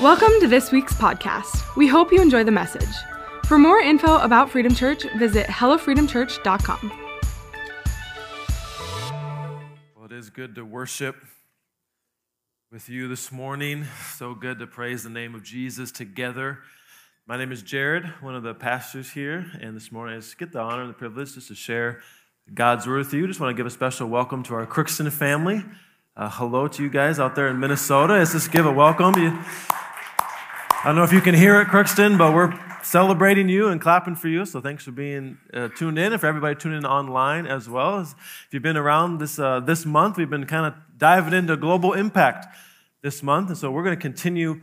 Welcome to this week's podcast. We hope you enjoy the message. For more info about Freedom Church, visit hellofreedomchurch.com. Well, it is good to worship with you this morning. So good to praise the name of Jesus together. My name is Jared, one of the pastors here, and this morning I just get the honor and the privilege just to share God's word with you. Just want to give a special welcome to our Crookston family. Uh, hello to you guys out there in Minnesota. Let's just give a welcome. You, I don't know if you can hear it, Crookston, but we're celebrating you and clapping for you. So thanks for being uh, tuned in, and for everybody tuning in online as well. as If you've been around this uh, this month, we've been kind of diving into global impact this month, and so we're going to continue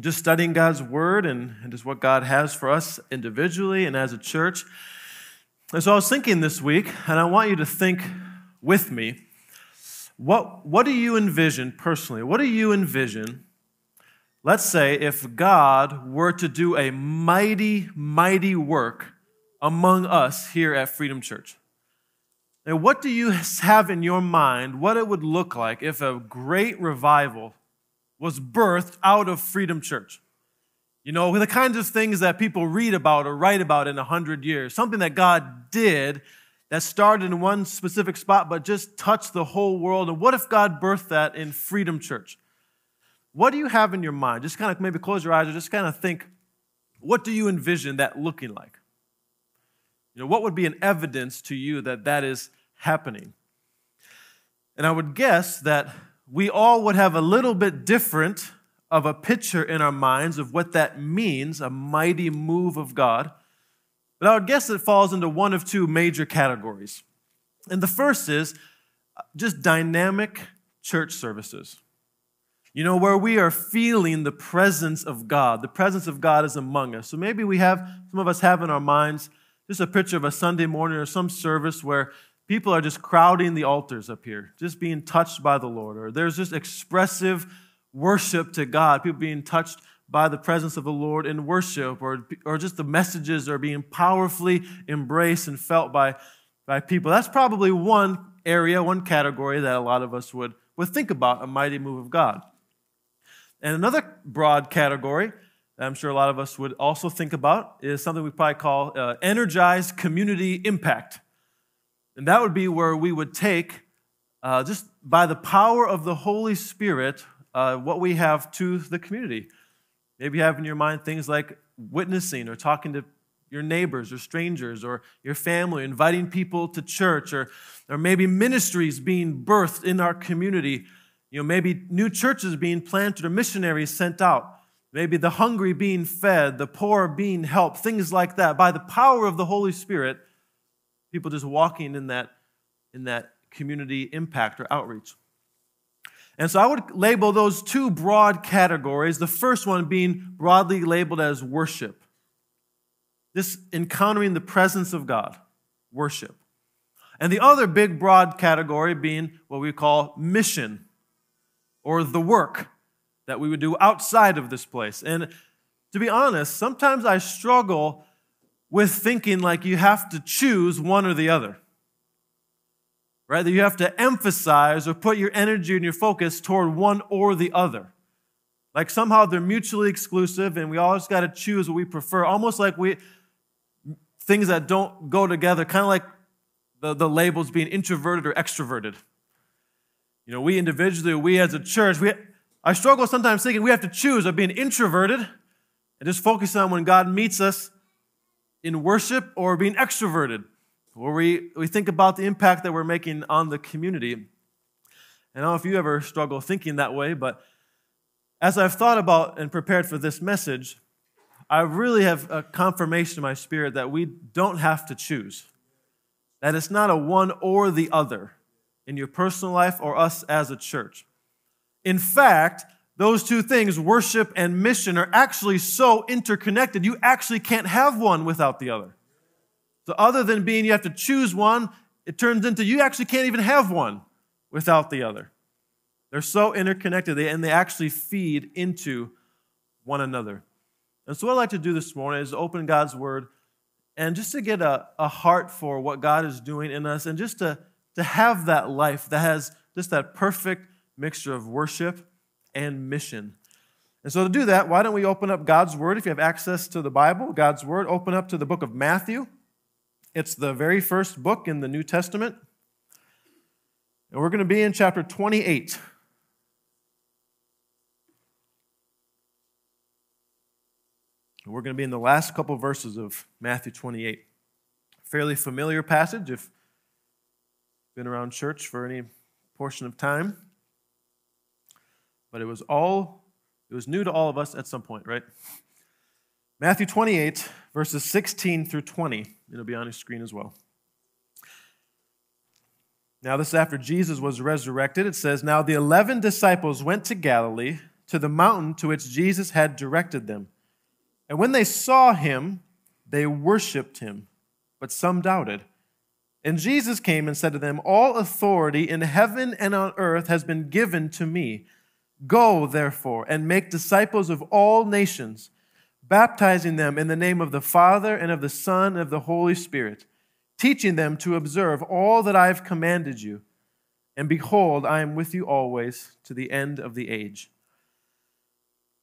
just studying God's word and, and just what God has for us individually and as a church. And so I was thinking this week, and I want you to think with me. What, what do you envision personally? What do you envision Let's say if God were to do a mighty, mighty work among us here at Freedom Church. Now, what do you have in your mind what it would look like if a great revival was birthed out of Freedom Church? You know, with the kinds of things that people read about or write about in a hundred years, something that God did that started in one specific spot but just touched the whole world. And what if God birthed that in Freedom Church? What do you have in your mind? Just kind of maybe close your eyes or just kind of think, what do you envision that looking like? You know, what would be an evidence to you that that is happening? And I would guess that we all would have a little bit different of a picture in our minds of what that means, a mighty move of God. But I would guess it falls into one of two major categories. And the first is uh, just dynamic church services. You know, where we are feeling the presence of God. The presence of God is among us. So maybe we have, some of us have in our minds, just a picture of a Sunday morning or some service where people are just crowding the altars up here, just being touched by the Lord. Or there's just expressive worship to God, people being touched by the presence of the Lord in worship, or, or just the messages are being powerfully embraced and felt by, by people. That's probably one area, one category that a lot of us would, would think about a mighty move of God. And another broad category that I'm sure a lot of us would also think about is something we probably call uh, energized community impact. And that would be where we would take, uh, just by the power of the Holy Spirit, uh, what we have to the community. Maybe you have in your mind things like witnessing or talking to your neighbors or strangers or your family, inviting people to church, or, or maybe ministries being birthed in our community you know, maybe new churches being planted or missionaries sent out. Maybe the hungry being fed, the poor being helped, things like that. By the power of the Holy Spirit, people just walking in that, in that community impact or outreach. And so I would label those two broad categories. The first one being broadly labeled as worship. This encountering the presence of God, worship. And the other big broad category being what we call mission or the work that we would do outside of this place. And to be honest, sometimes I struggle with thinking like you have to choose one or the other. Right? That you have to emphasize or put your energy and your focus toward one or the other. Like somehow they're mutually exclusive and we always got to choose what we prefer. Almost like we, things that don't go together, kind of like the, the labels being introverted or extroverted. You know, we individually, we as a church, we, I struggle sometimes thinking we have to choose of being introverted and just focus on when God meets us in worship or being extroverted, where we, we think about the impact that we're making on the community. And I don't know if you ever struggle thinking that way, but as I've thought about and prepared for this message, I really have a confirmation in my spirit that we don't have to choose. That it's not a one or the other in your personal life or us as a church. In fact, those two things, worship and mission, are actually so interconnected, you actually can't have one without the other. So, other than being you have to choose one, it turns into you actually can't even have one without the other. They're so interconnected and they actually feed into one another. And so, what I'd like to do this morning is open God's Word and just to get a, a heart for what God is doing in us and just to to have that life that has just that perfect mixture of worship and mission. And so, to do that, why don't we open up God's Word? If you have access to the Bible, God's Word, open up to the book of Matthew. It's the very first book in the New Testament. And we're going to be in chapter 28. We're going to be in the last couple verses of Matthew 28. Fairly familiar passage if been around church for any portion of time. But it was all, it was new to all of us at some point, right? Matthew 28, verses 16 through 20. It'll be on your screen as well. Now, this after Jesus was resurrected, it says, Now the eleven disciples went to Galilee, to the mountain to which Jesus had directed them. And when they saw him, they worshiped him, but some doubted. And Jesus came and said to them, All authority in heaven and on earth has been given to me. Go, therefore, and make disciples of all nations, baptizing them in the name of the Father and of the Son and of the Holy Spirit, teaching them to observe all that I have commanded you. And behold, I am with you always to the end of the age.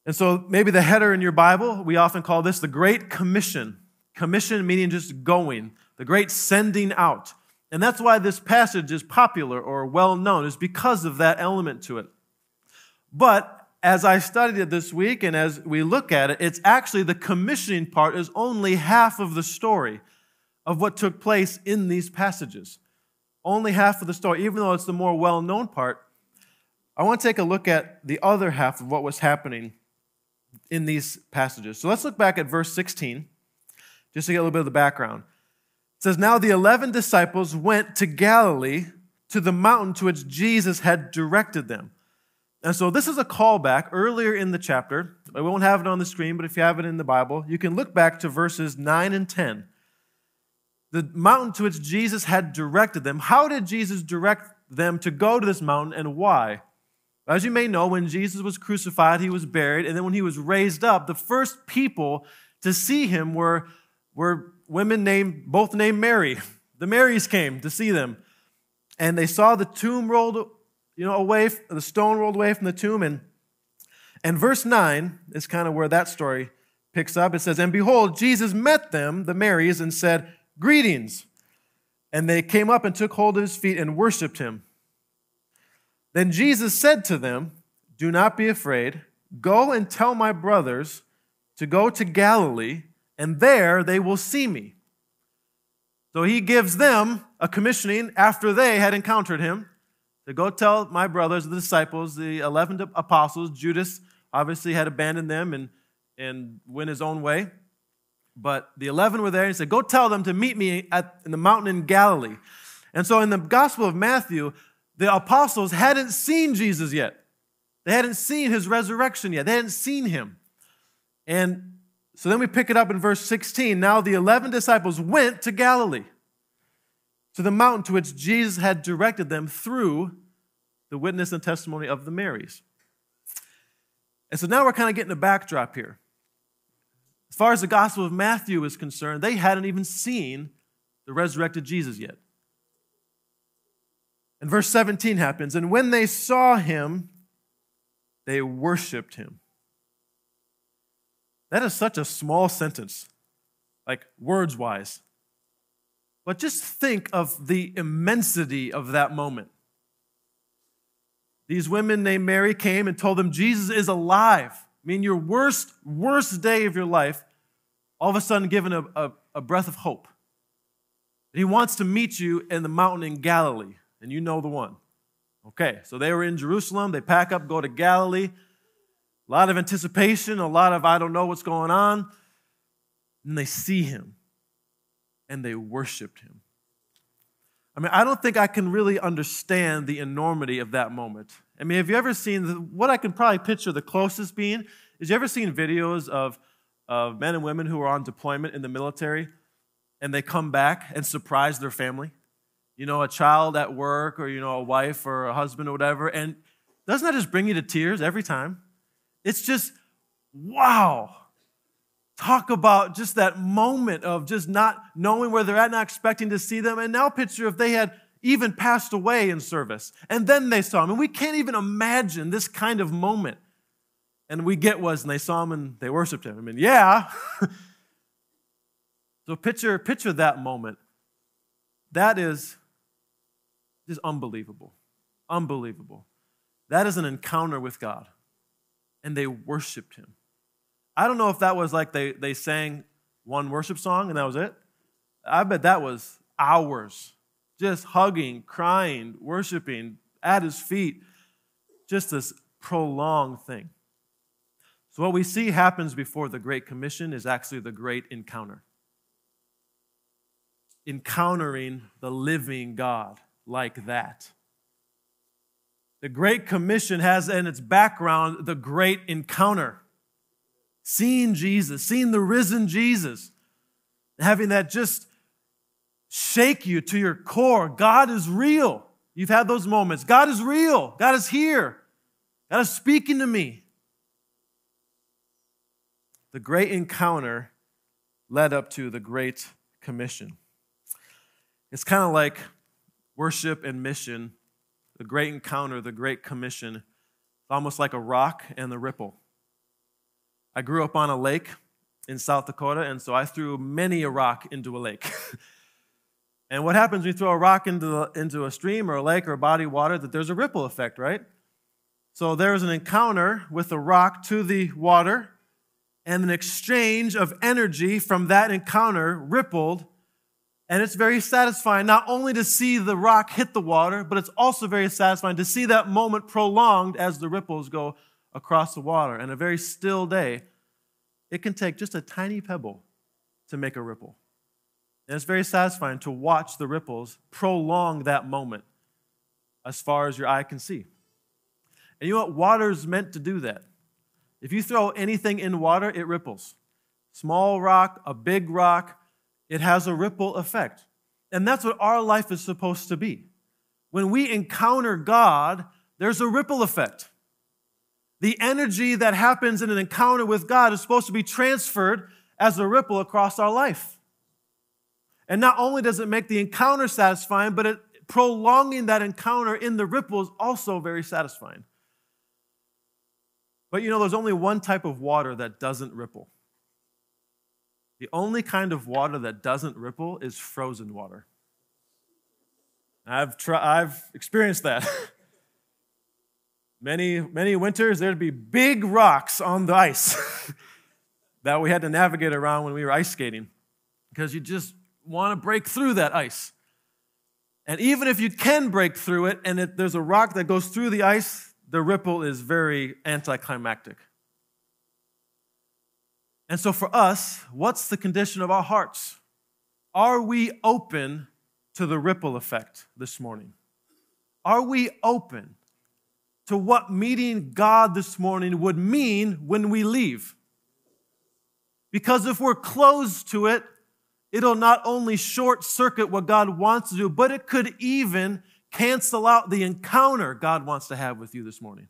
And so maybe the header in your Bible, we often call this the Great Commission. Commission meaning just going, the great sending out. And that's why this passage is popular or well known, is because of that element to it. But as I studied it this week and as we look at it, it's actually the commissioning part is only half of the story of what took place in these passages. Only half of the story, even though it's the more well known part. I want to take a look at the other half of what was happening in these passages. So let's look back at verse 16, just to get a little bit of the background. Says, Now the 11 disciples went to Galilee, to the mountain to which Jesus had directed them. And so this is a callback earlier in the chapter. I won't have it on the screen, but if you have it in the Bible, you can look back to verses 9 and 10. The mountain to which Jesus had directed them. How did Jesus direct them to go to this mountain and why? As you may know, when Jesus was crucified, he was buried, and then when he was raised up, the first people to see him were, were women named, both named Mary. The Marys came to see them. And they saw the tomb rolled, you know, away, the stone rolled away from the tomb. And, and verse 9 is kind of where that story picks up. It says, And behold, Jesus met them, the Marys, and said, Greetings. And they came up and took hold of his feet and worshiped him. Then Jesus said to them, Do not be afraid. Go and tell my brothers to go to Galilee, and there they will see me. So he gives them a commissioning after they had encountered him to go tell my brothers, the disciples, the 11 apostles. Judas obviously had abandoned them and, and went his own way. But the 11 were there, and he said, Go tell them to meet me at, in the mountain in Galilee. And so in the Gospel of Matthew, the apostles hadn't seen Jesus yet. They hadn't seen his resurrection yet. They hadn't seen him. And so then we pick it up in verse 16. Now the 11 disciples went to Galilee, to the mountain to which Jesus had directed them through the witness and testimony of the Marys. And so now we're kind of getting a backdrop here. As far as the Gospel of Matthew is concerned, they hadn't even seen the resurrected Jesus yet. And verse 17 happens. And when they saw him, they worshiped him. That is such a small sentence, like words wise. But just think of the immensity of that moment. These women named Mary came and told them Jesus is alive. I mean, your worst, worst day of your life, all of a sudden given a, a, a breath of hope. He wants to meet you in the mountain in Galilee and you know the one. Okay, so they were in Jerusalem. They pack up, go to Galilee. A lot of anticipation, a lot of I don't know what's going on. And they see him and they worshiped him. I mean, I don't think I can really understand the enormity of that moment. I mean, have you ever seen the, what I can probably picture the closest being? Is you ever seen videos of, of men and women who are on deployment in the military and they come back and surprise their family? you know, a child at work or, you know, a wife or a husband or whatever. And doesn't that just bring you to tears every time? It's just, wow. Talk about just that moment of just not knowing where they're at, not expecting to see them. And now picture if they had even passed away in service and then they saw him. And we can't even imagine this kind of moment. And we get was, and they saw him and they worshiped him. I mean, yeah. so picture, picture that moment. That is just unbelievable. Unbelievable. That is an encounter with God. And they worshiped him. I don't know if that was like they, they sang one worship song and that was it. I bet that was hours just hugging, crying, worshiping at his feet. Just this prolonged thing. So, what we see happens before the Great Commission is actually the great encounter. Encountering the living God like that. The Great Commission has in its background the great encounter. Seeing Jesus, seeing the risen Jesus, having that just shake you to your core. God is real. You've had those moments. God is real. God is here. God is speaking to me. The great encounter led up to the Great Commission. It's kind of like worship and mission, the great encounter, the Great Commission. It's almost like a rock and the ripple. I grew up on a lake in South Dakota, and so I threw many a rock into a lake. And what happens when you throw a rock into, the, into a stream or a lake or a body of water? That there's a ripple effect, right? So there's an encounter with the rock to the water, and an exchange of energy from that encounter rippled. And it's very satisfying not only to see the rock hit the water, but it's also very satisfying to see that moment prolonged as the ripples go across the water. And a very still day, it can take just a tiny pebble to make a ripple. And it's very satisfying to watch the ripples prolong that moment as far as your eye can see. And you know what? Water's meant to do that. If you throw anything in water, it ripples. Small rock, a big rock, it has a ripple effect. And that's what our life is supposed to be. When we encounter God, there's a ripple effect. The energy that happens in an encounter with God is supposed to be transferred as a ripple across our life. And not only does it make the encounter satisfying, but it, prolonging that encounter in the ripple is also very satisfying. But you know, there's only one type of water that doesn't ripple. The only kind of water that doesn't ripple is frozen water. I've, try, I've experienced that. many, many winters, there'd be big rocks on the ice that we had to navigate around when we were ice skating because you just want to break through that ice. And even if you can break through it and it, there's a rock that goes through the ice, the ripple is very anticlimactic. And so, for us, what's the condition of our hearts? Are we open to the ripple effect this morning? Are we open to what meeting God this morning would mean when we leave? Because if we're closed to it, it'll not only short circuit what God wants to do, but it could even cancel out the encounter God wants to have with you this morning.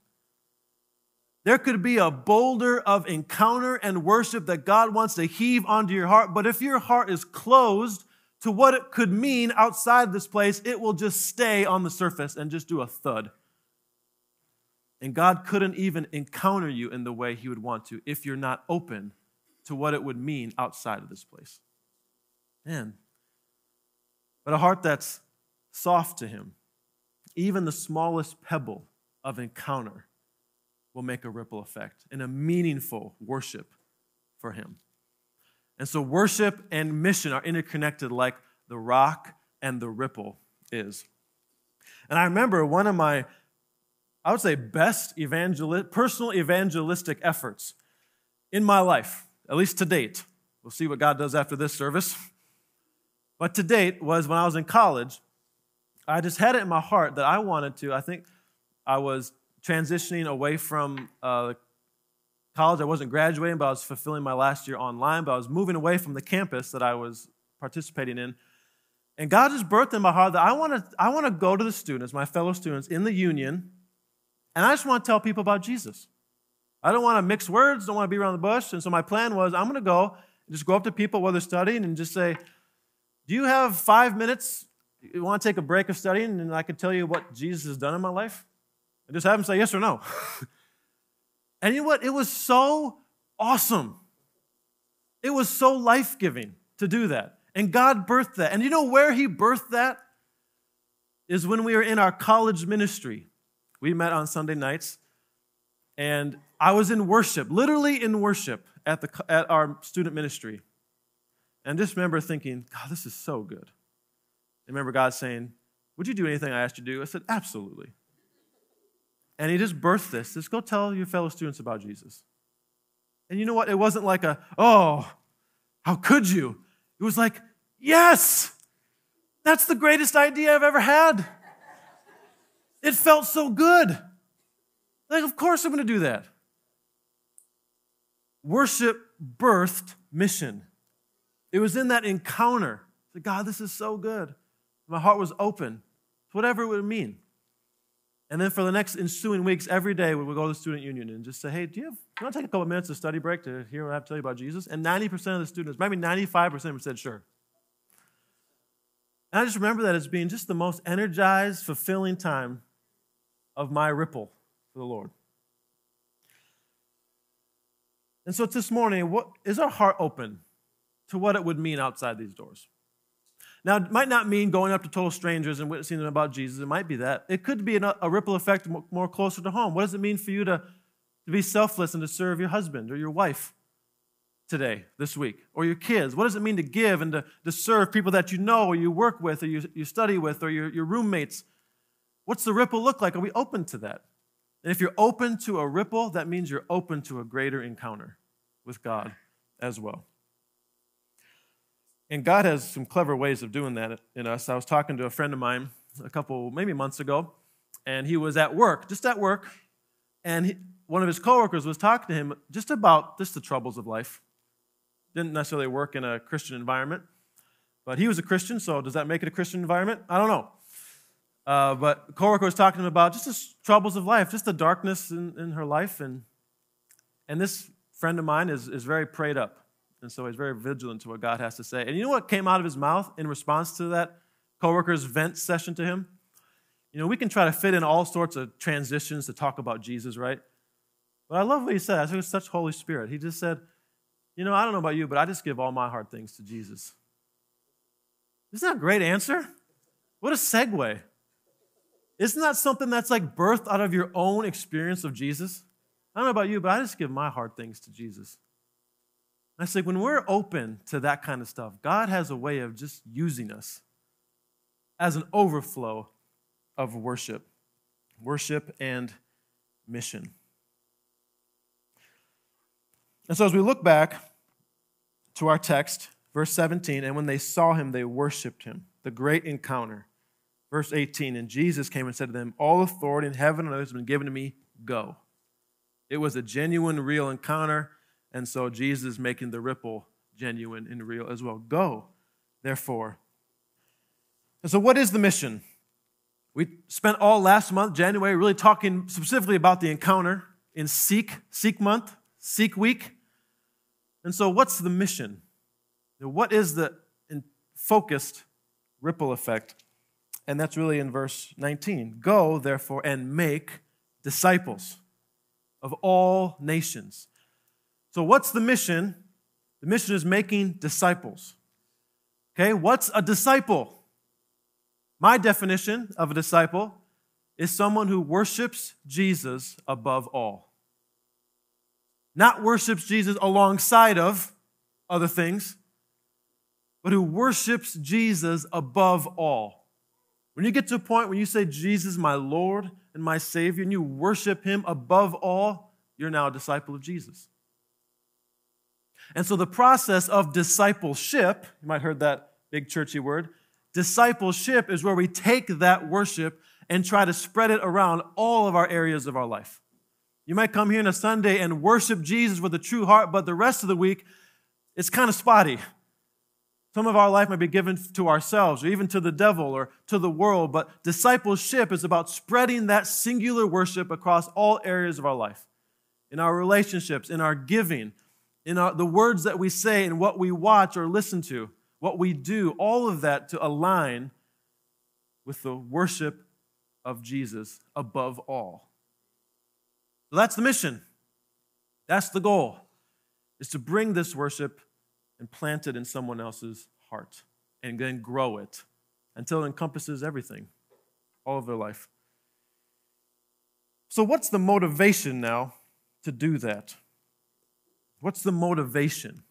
There could be a boulder of encounter and worship that God wants to heave onto your heart, but if your heart is closed to what it could mean outside this place, it will just stay on the surface and just do a thud. And God couldn't even encounter you in the way He would want to if you're not open to what it would mean outside of this place. Man. But a heart that's soft to Him, even the smallest pebble of encounter will make a ripple effect in a meaningful worship for Him. And so, worship and mission are interconnected like the rock and the ripple is. And I remember one of my, I would say, best evangel- personal evangelistic efforts in my life, at least to date. We'll see what God does after this service. But to date was when I was in college, I just had it in my heart that I wanted to. I think I was transitioning away from uh, college. I wasn't graduating, but I was fulfilling my last year online. But I was moving away from the campus that I was participating in. And God just birthed in my heart that I want to I want to go to the students, my fellow students in the union, and I just want to tell people about Jesus. I don't want to mix words, don't want to be around the bush. And so my plan was I'm going to go and just go up to people while they're studying and just say, do you have five minutes? You want to take a break of studying and I can tell you what Jesus has done in my life? And just have them say yes or no. And you know what? It was so awesome. It was so life giving to do that. And God birthed that. And you know where He birthed that? Is when we were in our college ministry. We met on Sunday nights, and I was in worship, literally in worship at, the, at our student ministry. And just remember thinking, God, this is so good. I remember God saying, Would you do anything I asked you to do? I said, Absolutely. And He just birthed this. Just go tell your fellow students about Jesus. And you know what? It wasn't like a, oh, how could you? It was like, yes, that's the greatest idea I've ever had. It felt so good. Like, of course I'm going to do that. Worship birthed mission. It was in that encounter that God, this is so good. My heart was open whatever it would mean. And then for the next ensuing weeks, every day we would go to the student union and just say, hey, do you, have, do you want to take a couple minutes of study break to hear what I have to tell you about Jesus? And 90% of the students, maybe 95% of them said, sure. And I just remember that as being just the most energized, fulfilling time of my ripple for the Lord. And so this morning, what is our heart open to what it would mean outside these doors? Now, it might not mean going up to total strangers and witnessing them about Jesus. It might be that. It could be a ripple effect more closer to home. What does it mean for you to, to be selfless and to serve your husband or your wife today, this week, or your kids? What does it mean to give and to, to serve people that you know or you work with or you, you study with or your, your roommates? What's the ripple look like? Are we open to that? And if you're open to a ripple, that means you're open to a greater encounter with God as well. And God has some clever ways of doing that in us. I was talking to a friend of mine a couple, maybe months ago, and he was at work, just at work, and he, one of his coworkers was talking to him just about just the troubles of life. Didn't necessarily work in a Christian environment, but he was a Christian, so does that make it a Christian environment? I don't know. Uh, but coworker was talking to him about just the troubles of life, just the darkness in, in her life, and and this friend of mine is, is very prayed up. And so he's very vigilant to what God has to say. And you know what came out of his mouth in response to that coworker's vent session to him? You know, we can try to fit in all sorts of transitions to talk about Jesus, right? But I love what he said. I think it's such Holy Spirit. He just said, You know, I don't know about you, but I just give all my hard things to Jesus. Isn't that a great answer? What a segue. Isn't that something that's like birthed out of your own experience of Jesus? I don't know about you, but I just give my hard things to Jesus. I say, when we're open to that kind of stuff, God has a way of just using us as an overflow of worship, worship and mission. And so as we look back to our text, verse 17, and when they saw him, they worshiped him, the great encounter. Verse 18, and Jesus came and said to them, All authority in heaven and earth has been given to me, go. It was a genuine, real encounter. And so Jesus is making the ripple genuine and real as well. Go, therefore. And so, what is the mission? We spent all last month, January, really talking specifically about the encounter in Seek, Seek Month, Seek Week. And so, what's the mission? What is the focused ripple effect? And that's really in verse 19. Go, therefore, and make disciples of all nations so, what's the mission? The mission is making disciples. Okay, what's a disciple? My definition of a disciple is someone who worships Jesus above all. Not worships Jesus alongside of other things, but who worships Jesus above all. When you get to a point where you say, Jesus, my Lord and my Savior, and you worship Him above all, you're now a disciple of Jesus. And so the process of discipleship, you might have heard that big churchy word, discipleship is where we take that worship and try to spread it around all of our areas of our life. You might come here on a Sunday and worship Jesus with a true heart, but the rest of the week, it's kind of spotty. Some of our life might be given to ourselves or even to the devil or to the world, but discipleship is about spreading that singular worship across all areas of our life in our relationships, in our giving, in our, the words that we say and what we watch or listen to, what we do, all of that to align with the worship of Jesus above all. So that's the mission. That's the goal, is to bring this worship and plant it in someone else's heart and then grow it until it encompasses everything, all of their life. So, what's the motivation now to do that? What's the motivation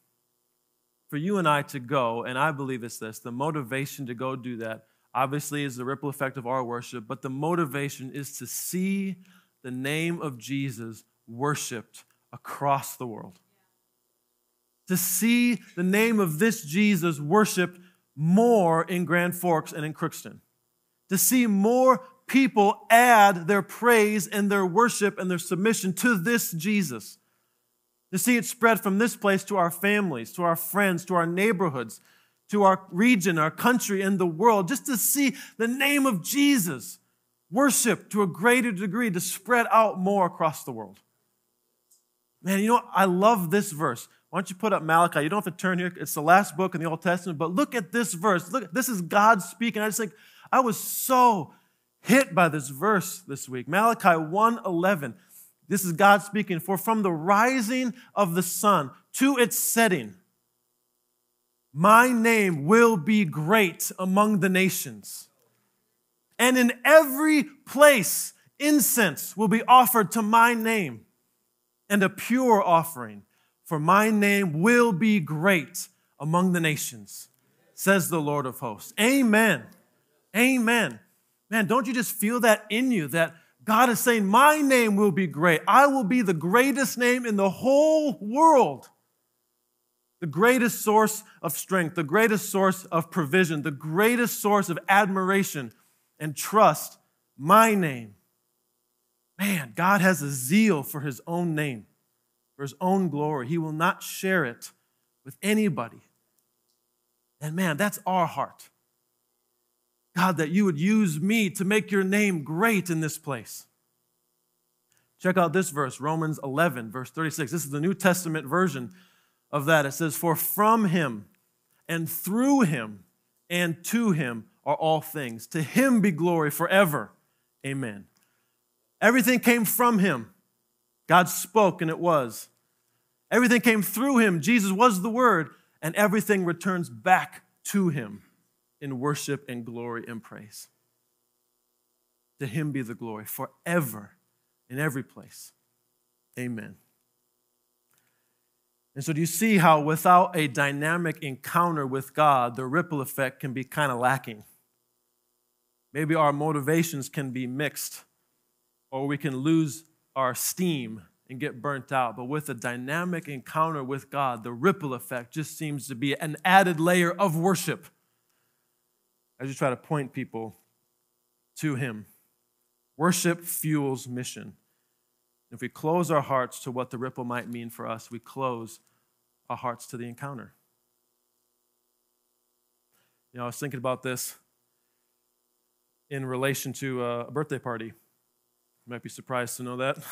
for you and I to go? And I believe it's this the motivation to go do that, obviously, is the ripple effect of our worship, but the motivation is to see the name of Jesus worshiped across the world. To see the name of this Jesus worshiped more in Grand Forks and in Crookston. To see more people add their praise and their worship and their submission to this Jesus. To see it spread from this place to our families, to our friends, to our neighborhoods, to our region, our country, and the world. Just to see the name of Jesus worship to a greater degree, to spread out more across the world. Man, you know? I love this verse. Why don't you put up Malachi? You don't have to turn here. It's the last book in the Old Testament, but look at this verse. Look, this is God speaking. I just think I was so hit by this verse this week. Malachi 1:11. This is God speaking, for from the rising of the sun to its setting, my name will be great among the nations. And in every place, incense will be offered to my name and a pure offering, for my name will be great among the nations, says the Lord of hosts. Amen. Amen. Man, don't you just feel that in you that God is saying, My name will be great. I will be the greatest name in the whole world. The greatest source of strength, the greatest source of provision, the greatest source of admiration and trust. My name. Man, God has a zeal for his own name, for his own glory. He will not share it with anybody. And man, that's our heart. God, that you would use me to make your name great in this place. Check out this verse, Romans 11, verse 36. This is the New Testament version of that. It says, For from him and through him and to him are all things. To him be glory forever. Amen. Everything came from him. God spoke and it was. Everything came through him. Jesus was the word, and everything returns back to him in worship and glory and praise. To him be the glory forever in every place. Amen. And so, do you see how without a dynamic encounter with God, the ripple effect can be kind of lacking? Maybe our motivations can be mixed, or we can lose our steam and get burnt out. But with a dynamic encounter with God, the ripple effect just seems to be an added layer of worship as you try to point people to Him. Worship fuels mission. If we close our hearts to what the ripple might mean for us, we close our hearts to the encounter. You know, I was thinking about this in relation to uh, a birthday party. You might be surprised to know that.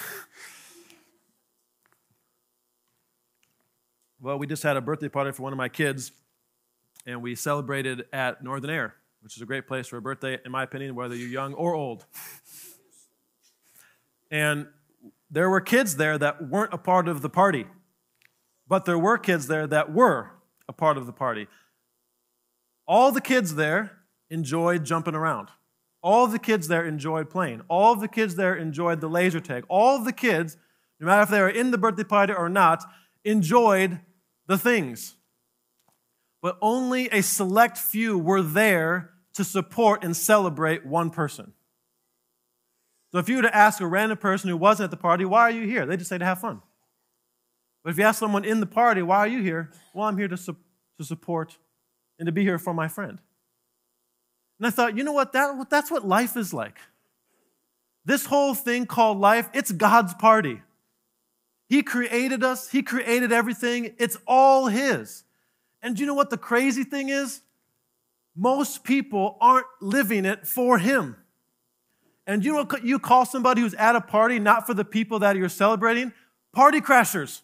well, we just had a birthday party for one of my kids, and we celebrated at Northern Air which is a great place for a birthday, in my opinion, whether you're young or old. And there were kids there that weren't a part of the party, but there were kids there that were a part of the party. All the kids there enjoyed jumping around. All the kids there enjoyed playing. All the kids there enjoyed the laser tag. All the kids, no matter if they were in the birthday party or not, enjoyed the things but only a select few were there to support and celebrate one person. So if you were to ask a random person who wasn't at the party, why are you here? They just say to have fun. But if you ask someone in the party, why are you here? Well, I'm here to, su- to support and to be here for my friend. And I thought, you know what? That, that's what life is like. This whole thing called life, it's God's party. He created us, He created everything, it's all His. And do you know what the crazy thing is? Most people aren't living it for Him. And you know what you call somebody who's at a party not for the people that you're celebrating? Party crashers.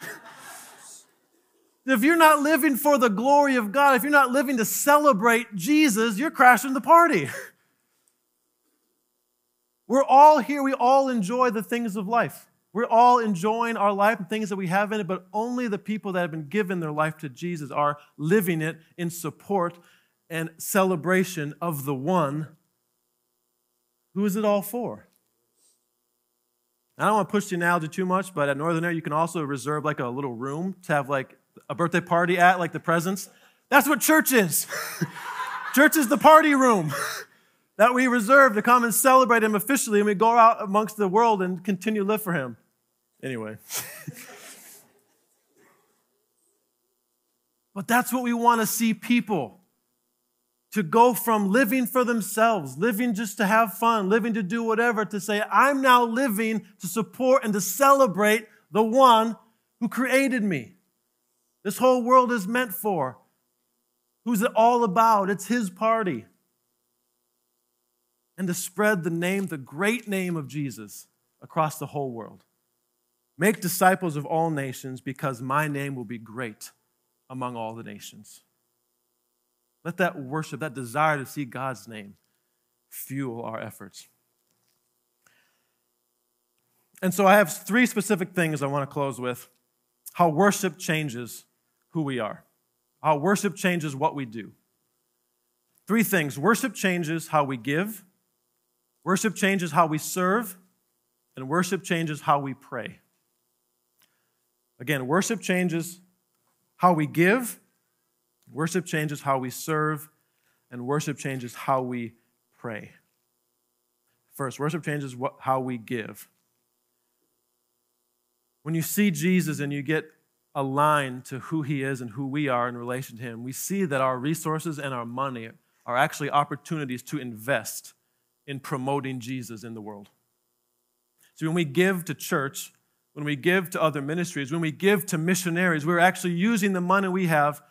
if you're not living for the glory of God, if you're not living to celebrate Jesus, you're crashing the party. We're all here, we all enjoy the things of life. We're all enjoying our life and things that we have in it, but only the people that have been given their life to Jesus are living it in support and celebration of the one who is it all for? I don't want to push the analogy too much, but at Northern Air, you can also reserve like a little room to have like a birthday party at, like the presents. That's what church is. church is the party room that we reserve to come and celebrate Him officially, and we go out amongst the world and continue to live for Him. Anyway. but that's what we want to see people to go from living for themselves, living just to have fun, living to do whatever, to say, I'm now living to support and to celebrate the one who created me. This whole world is meant for. Who's it all about? It's his party. And to spread the name, the great name of Jesus across the whole world. Make disciples of all nations because my name will be great among all the nations. Let that worship, that desire to see God's name, fuel our efforts. And so I have three specific things I want to close with how worship changes who we are, how worship changes what we do. Three things worship changes how we give, worship changes how we serve, and worship changes how we pray. Again, worship changes how we give, Worship changes how we serve, and worship changes how we pray. First, worship changes what, how we give. When you see Jesus and you get aligned to who he is and who we are in relation to him, we see that our resources and our money are actually opportunities to invest in promoting Jesus in the world. So when we give to church, when we give to other ministries, when we give to missionaries, we're actually using the money we have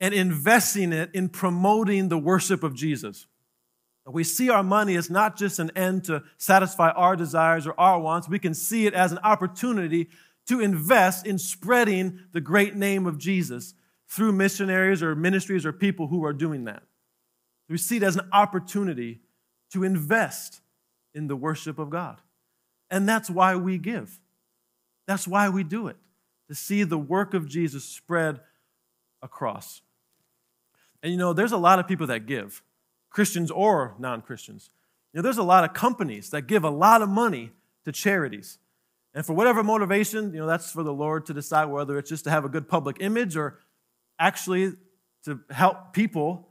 and investing it in promoting the worship of Jesus. We see our money as not just an end to satisfy our desires or our wants. We can see it as an opportunity to invest in spreading the great name of Jesus through missionaries or ministries or people who are doing that. We see it as an opportunity to invest in the worship of God. And that's why we give. That's why we do it, to see the work of Jesus spread across. And you know, there's a lot of people that give, Christians or non Christians. You know, there's a lot of companies that give a lot of money to charities. And for whatever motivation, you know, that's for the Lord to decide whether it's just to have a good public image or actually to help people.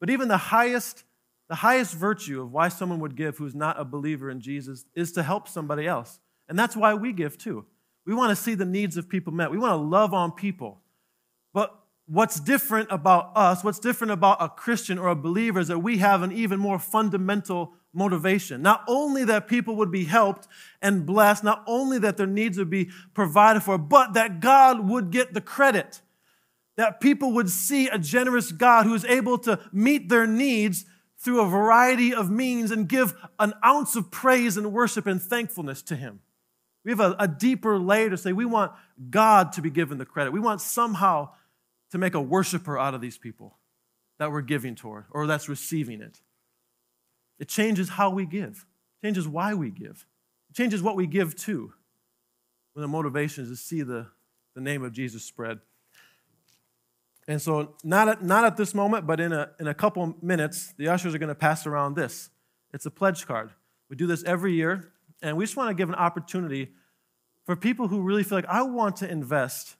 But even the highest, the highest virtue of why someone would give who's not a believer in Jesus is to help somebody else. And that's why we give too. We want to see the needs of people met. We want to love on people. But what's different about us, what's different about a Christian or a believer is that we have an even more fundamental motivation. Not only that people would be helped and blessed, not only that their needs would be provided for, but that God would get the credit. That people would see a generous God who is able to meet their needs through a variety of means and give an ounce of praise and worship and thankfulness to Him. We have a, a deeper layer to say we want God to be given the credit. We want somehow to make a worshiper out of these people that we're giving toward or that's receiving it. It changes how we give, it changes why we give, it changes what we give to when the motivation is to see the, the name of Jesus spread. And so, not at, not at this moment, but in a, in a couple minutes, the ushers are going to pass around this. It's a pledge card. We do this every year, and we just want to give an opportunity for people who really feel like, I want to invest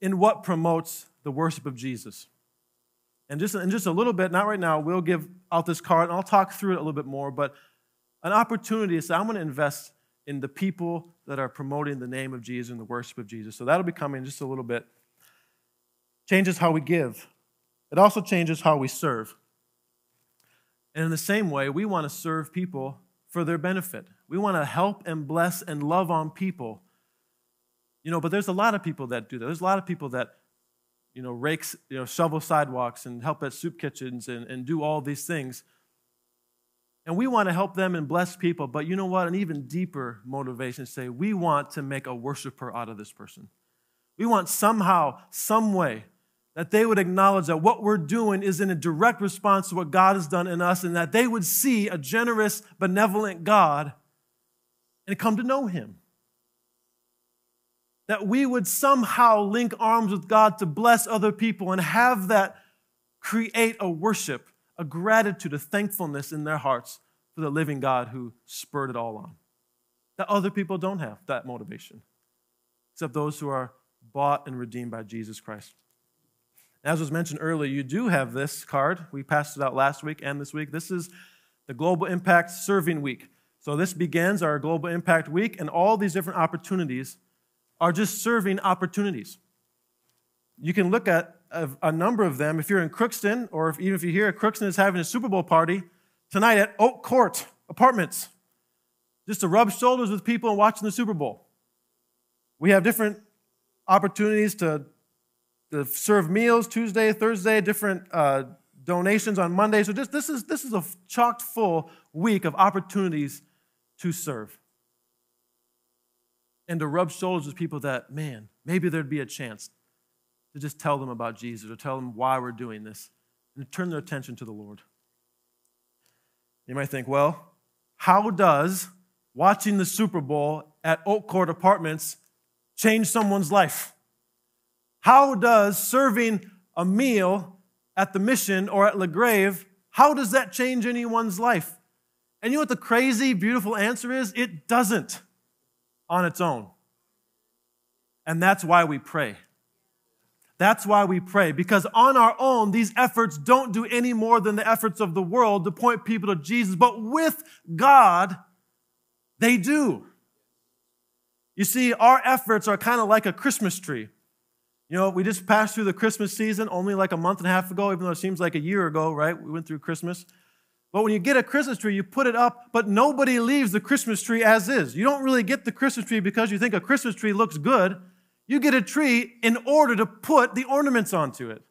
in what promotes the worship of Jesus. And just in just a little bit, not right now, we'll give out this card and I'll talk through it a little bit more, but an opportunity to say, I'm going to invest in the people that are promoting the name of Jesus and the worship of Jesus. So that'll be coming in just a little bit. Changes how we give, it also changes how we serve. And in the same way, we want to serve people for their benefit. We want to help and bless and love on people. You know, but there's a lot of people that do that. There's a lot of people that you know, rakes, you know, shovel sidewalks and help at soup kitchens and, and do all these things. And we want to help them and bless people, but you know what? An even deeper motivation say we want to make a worshiper out of this person. We want somehow, some way, that they would acknowledge that what we're doing is in a direct response to what God has done in us, and that they would see a generous, benevolent God and come to know Him. that we would somehow link arms with God to bless other people and have that create a worship, a gratitude, a thankfulness in their hearts for the living God who spurred it all on. That other people don't have that motivation, except those who are bought and redeemed by Jesus Christ. As was mentioned earlier, you do have this card. We passed it out last week and this week. This is the Global Impact Serving Week. So this begins our Global Impact Week, and all these different opportunities are just serving opportunities. You can look at a, a number of them. If you're in Crookston, or if, even if you hear Crookston is having a Super Bowl party tonight at Oak Court Apartments, just to rub shoulders with people and watching the Super Bowl. We have different opportunities to to serve meals Tuesday, Thursday, different uh, donations on Monday. So just, this, is, this is a chocked full week of opportunities to serve. And to rub shoulders with people that, man, maybe there'd be a chance to just tell them about Jesus or tell them why we're doing this and turn their attention to the Lord. You might think, well, how does watching the Super Bowl at Oak Court Apartments change someone's life? How does serving a meal at the mission or at LaGrave, how does that change anyone's life? And you know what the crazy, beautiful answer is? It doesn't on its own. And that's why we pray. That's why we pray, because on our own, these efforts don't do any more than the efforts of the world to point people to Jesus, but with God, they do. You see, our efforts are kind of like a Christmas tree. You know, we just passed through the Christmas season only like a month and a half ago, even though it seems like a year ago, right? We went through Christmas. But when you get a Christmas tree, you put it up, but nobody leaves the Christmas tree as is. You don't really get the Christmas tree because you think a Christmas tree looks good. You get a tree in order to put the ornaments onto it.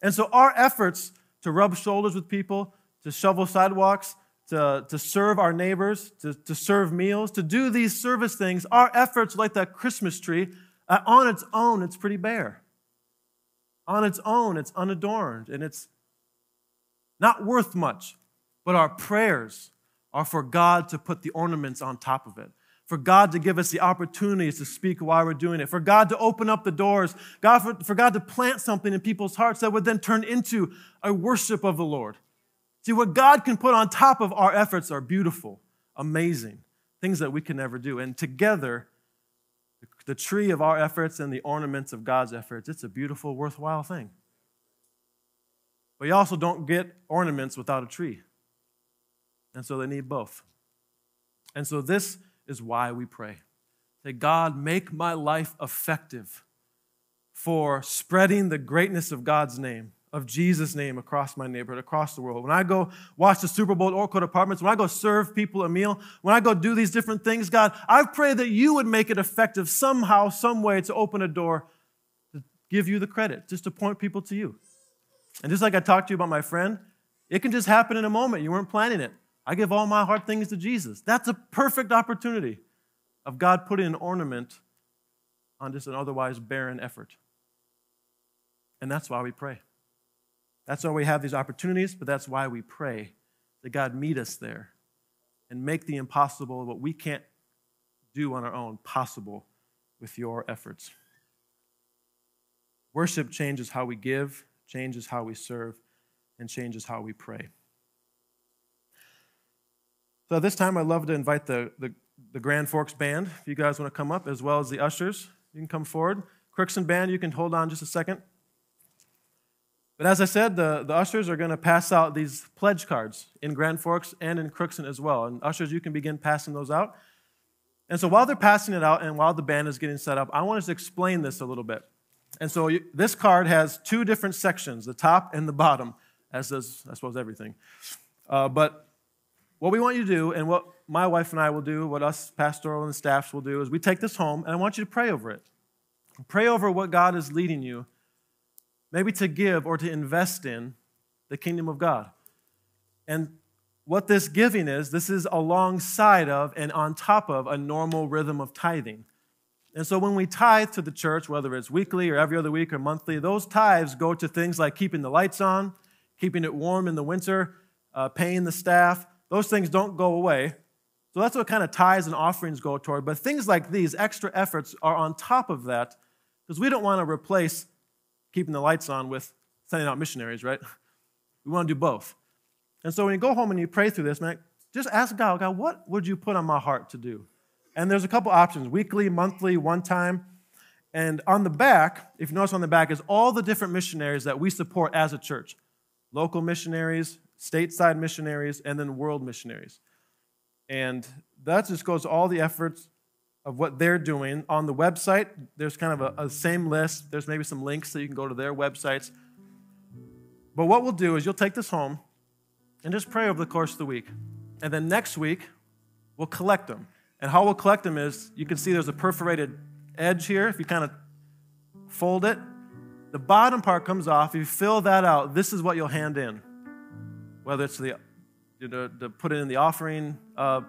And so our efforts to rub shoulders with people, to shovel sidewalks, to, to serve our neighbors, to, to serve meals, to do these service things, our efforts like that Christmas tree uh, on its own, it's pretty bare. On its own, it's unadorned and it's not worth much. But our prayers are for God to put the ornaments on top of it, for God to give us the opportunities to speak while we're doing it, for God to open up the doors, God for, for God to plant something in people's hearts that would then turn into a worship of the Lord. See, what God can put on top of our efforts are beautiful, amazing, things that we can never do. And together, the tree of our efforts and the ornaments of God's efforts, it's a beautiful, worthwhile thing. But you also don't get ornaments without a tree. And so they need both. And so this is why we pray. Say, God, make my life effective for spreading the greatness of God's name of Jesus' name across my neighborhood, across the world. When I go watch the Super Bowl at Court Apartments, when I go serve people a meal, when I go do these different things, God, I pray that you would make it effective somehow, some way to open a door to give you the credit, just to point people to you. And just like I talked to you about my friend, it can just happen in a moment. You weren't planning it. I give all my hard things to Jesus. That's a perfect opportunity of God putting an ornament on just an otherwise barren effort. And that's why we pray. That's why we have these opportunities, but that's why we pray that God meet us there and make the impossible, what we can't do on our own, possible with your efforts. Worship changes how we give, changes how we serve, and changes how we pray. So this time, I'd love to invite the, the, the Grand Forks Band, if you guys want to come up, as well as the ushers. You can come forward. Crookston Band, you can hold on just a second. But as I said, the, the ushers are going to pass out these pledge cards in Grand Forks and in Crookston as well. And ushers, you can begin passing those out. And so while they're passing it out and while the band is getting set up, I want to explain this a little bit. And so you, this card has two different sections, the top and the bottom, as does, I suppose, everything. Uh, but what we want you to do, and what my wife and I will do, what us pastoral and staffs will do, is we take this home and I want you to pray over it. Pray over what God is leading you maybe to give or to invest in the kingdom of God. And what this giving is, this is alongside of and on top of a normal rhythm of tithing. And so when we tithe to the church, whether it's weekly or every other week or monthly, those tithes go to things like keeping the lights on, keeping it warm in the winter, uh, paying the staff. Those things don't go away. So that's what kind of tithes and offerings go toward. But things like these, extra efforts, are on top of that because we don't want to replace keeping the lights on with sending out missionaries, right? We want to do both. And so when you go home and you pray through this, man, just ask God, God, what would you put on my heart to do? And there's a couple options weekly, monthly, one time. And on the back, if you notice on the back, is all the different missionaries that we support as a church local missionaries, stateside missionaries, and then world missionaries. And that just goes all the efforts of what they're doing. On the website, there's kind of a, a same list. There's maybe some links so you can go to their websites. But what we'll do is you'll take this home and just pray over the course of the week. And then next week, we'll collect them. And how we'll collect them is you can see there's a perforated edge here. If you kind of fold it, the bottom part comes off. If you fill that out, this is what you'll hand in. Whether it's the, to, to put it in the offering uh,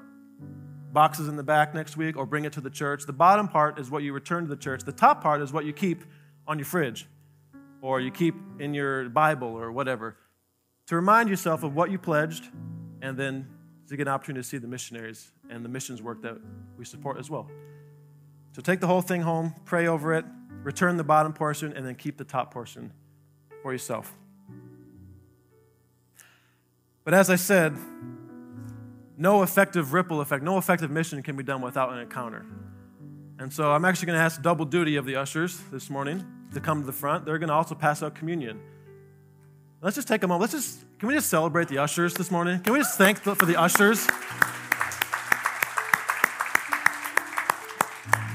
boxes in the back next week or bring it to the church. The bottom part is what you return to the church. The top part is what you keep on your fridge or you keep in your Bible or whatever to remind yourself of what you pledged and then to get an opportunity to see the missionaries and the missions work that we support as well. So take the whole thing home, pray over it, return the bottom portion, and then keep the top portion for yourself. But as I said, no effective ripple effect, no effective mission can be done without an encounter. And so I'm actually going to ask double duty of the ushers this morning to come to the front. They're going to also pass out communion. Let's just take a moment. Let's just, can we just celebrate the ushers this morning? Can we just thank for the ushers?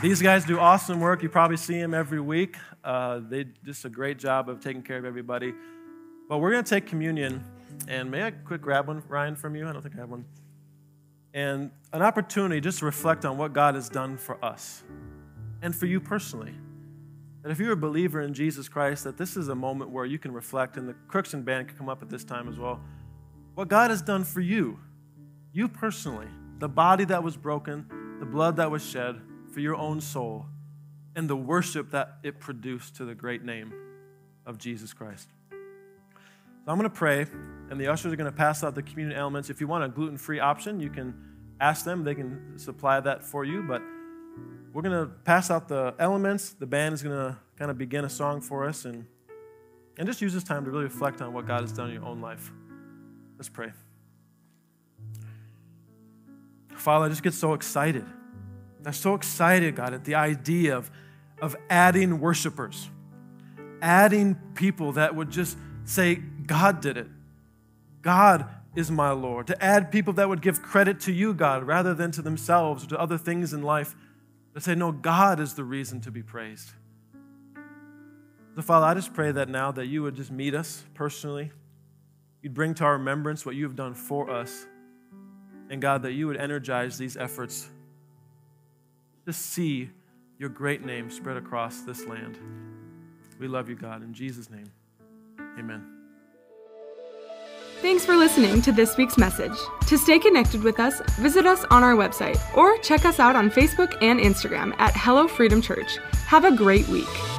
These guys do awesome work. You probably see them every week. Uh, they just a great job of taking care of everybody. But we're going to take communion, and may I quick grab one, Ryan, from you? I don't think I have one. And an opportunity just to reflect on what God has done for us and for you personally. That if you're a believer in Jesus Christ, that this is a moment where you can reflect, and the Crookston band can come up at this time as well. What God has done for you, you personally, the body that was broken, the blood that was shed, for your own soul and the worship that it produced to the great name of Jesus Christ. So I'm going to pray, and the ushers are going to pass out the communion elements. If you want a gluten free option, you can ask them, they can supply that for you. But we're going to pass out the elements. The band is going to kind of begin a song for us and, and just use this time to really reflect on what God has done in your own life. Let's pray. Father, I just get so excited I'm so excited, God, at the idea of, of adding worshipers, adding people that would just say, God did it. God is my Lord. To add people that would give credit to you, God, rather than to themselves or to other things in life. To say, no, God is the reason to be praised. So, Father, I just pray that now that you would just meet us personally. You'd bring to our remembrance what you have done for us. And God, that you would energize these efforts to see your great name spread across this land. We love you, God. In Jesus' name, amen. Thanks for listening to this week's message. To stay connected with us, visit us on our website or check us out on Facebook and Instagram at Hello Freedom Church. Have a great week.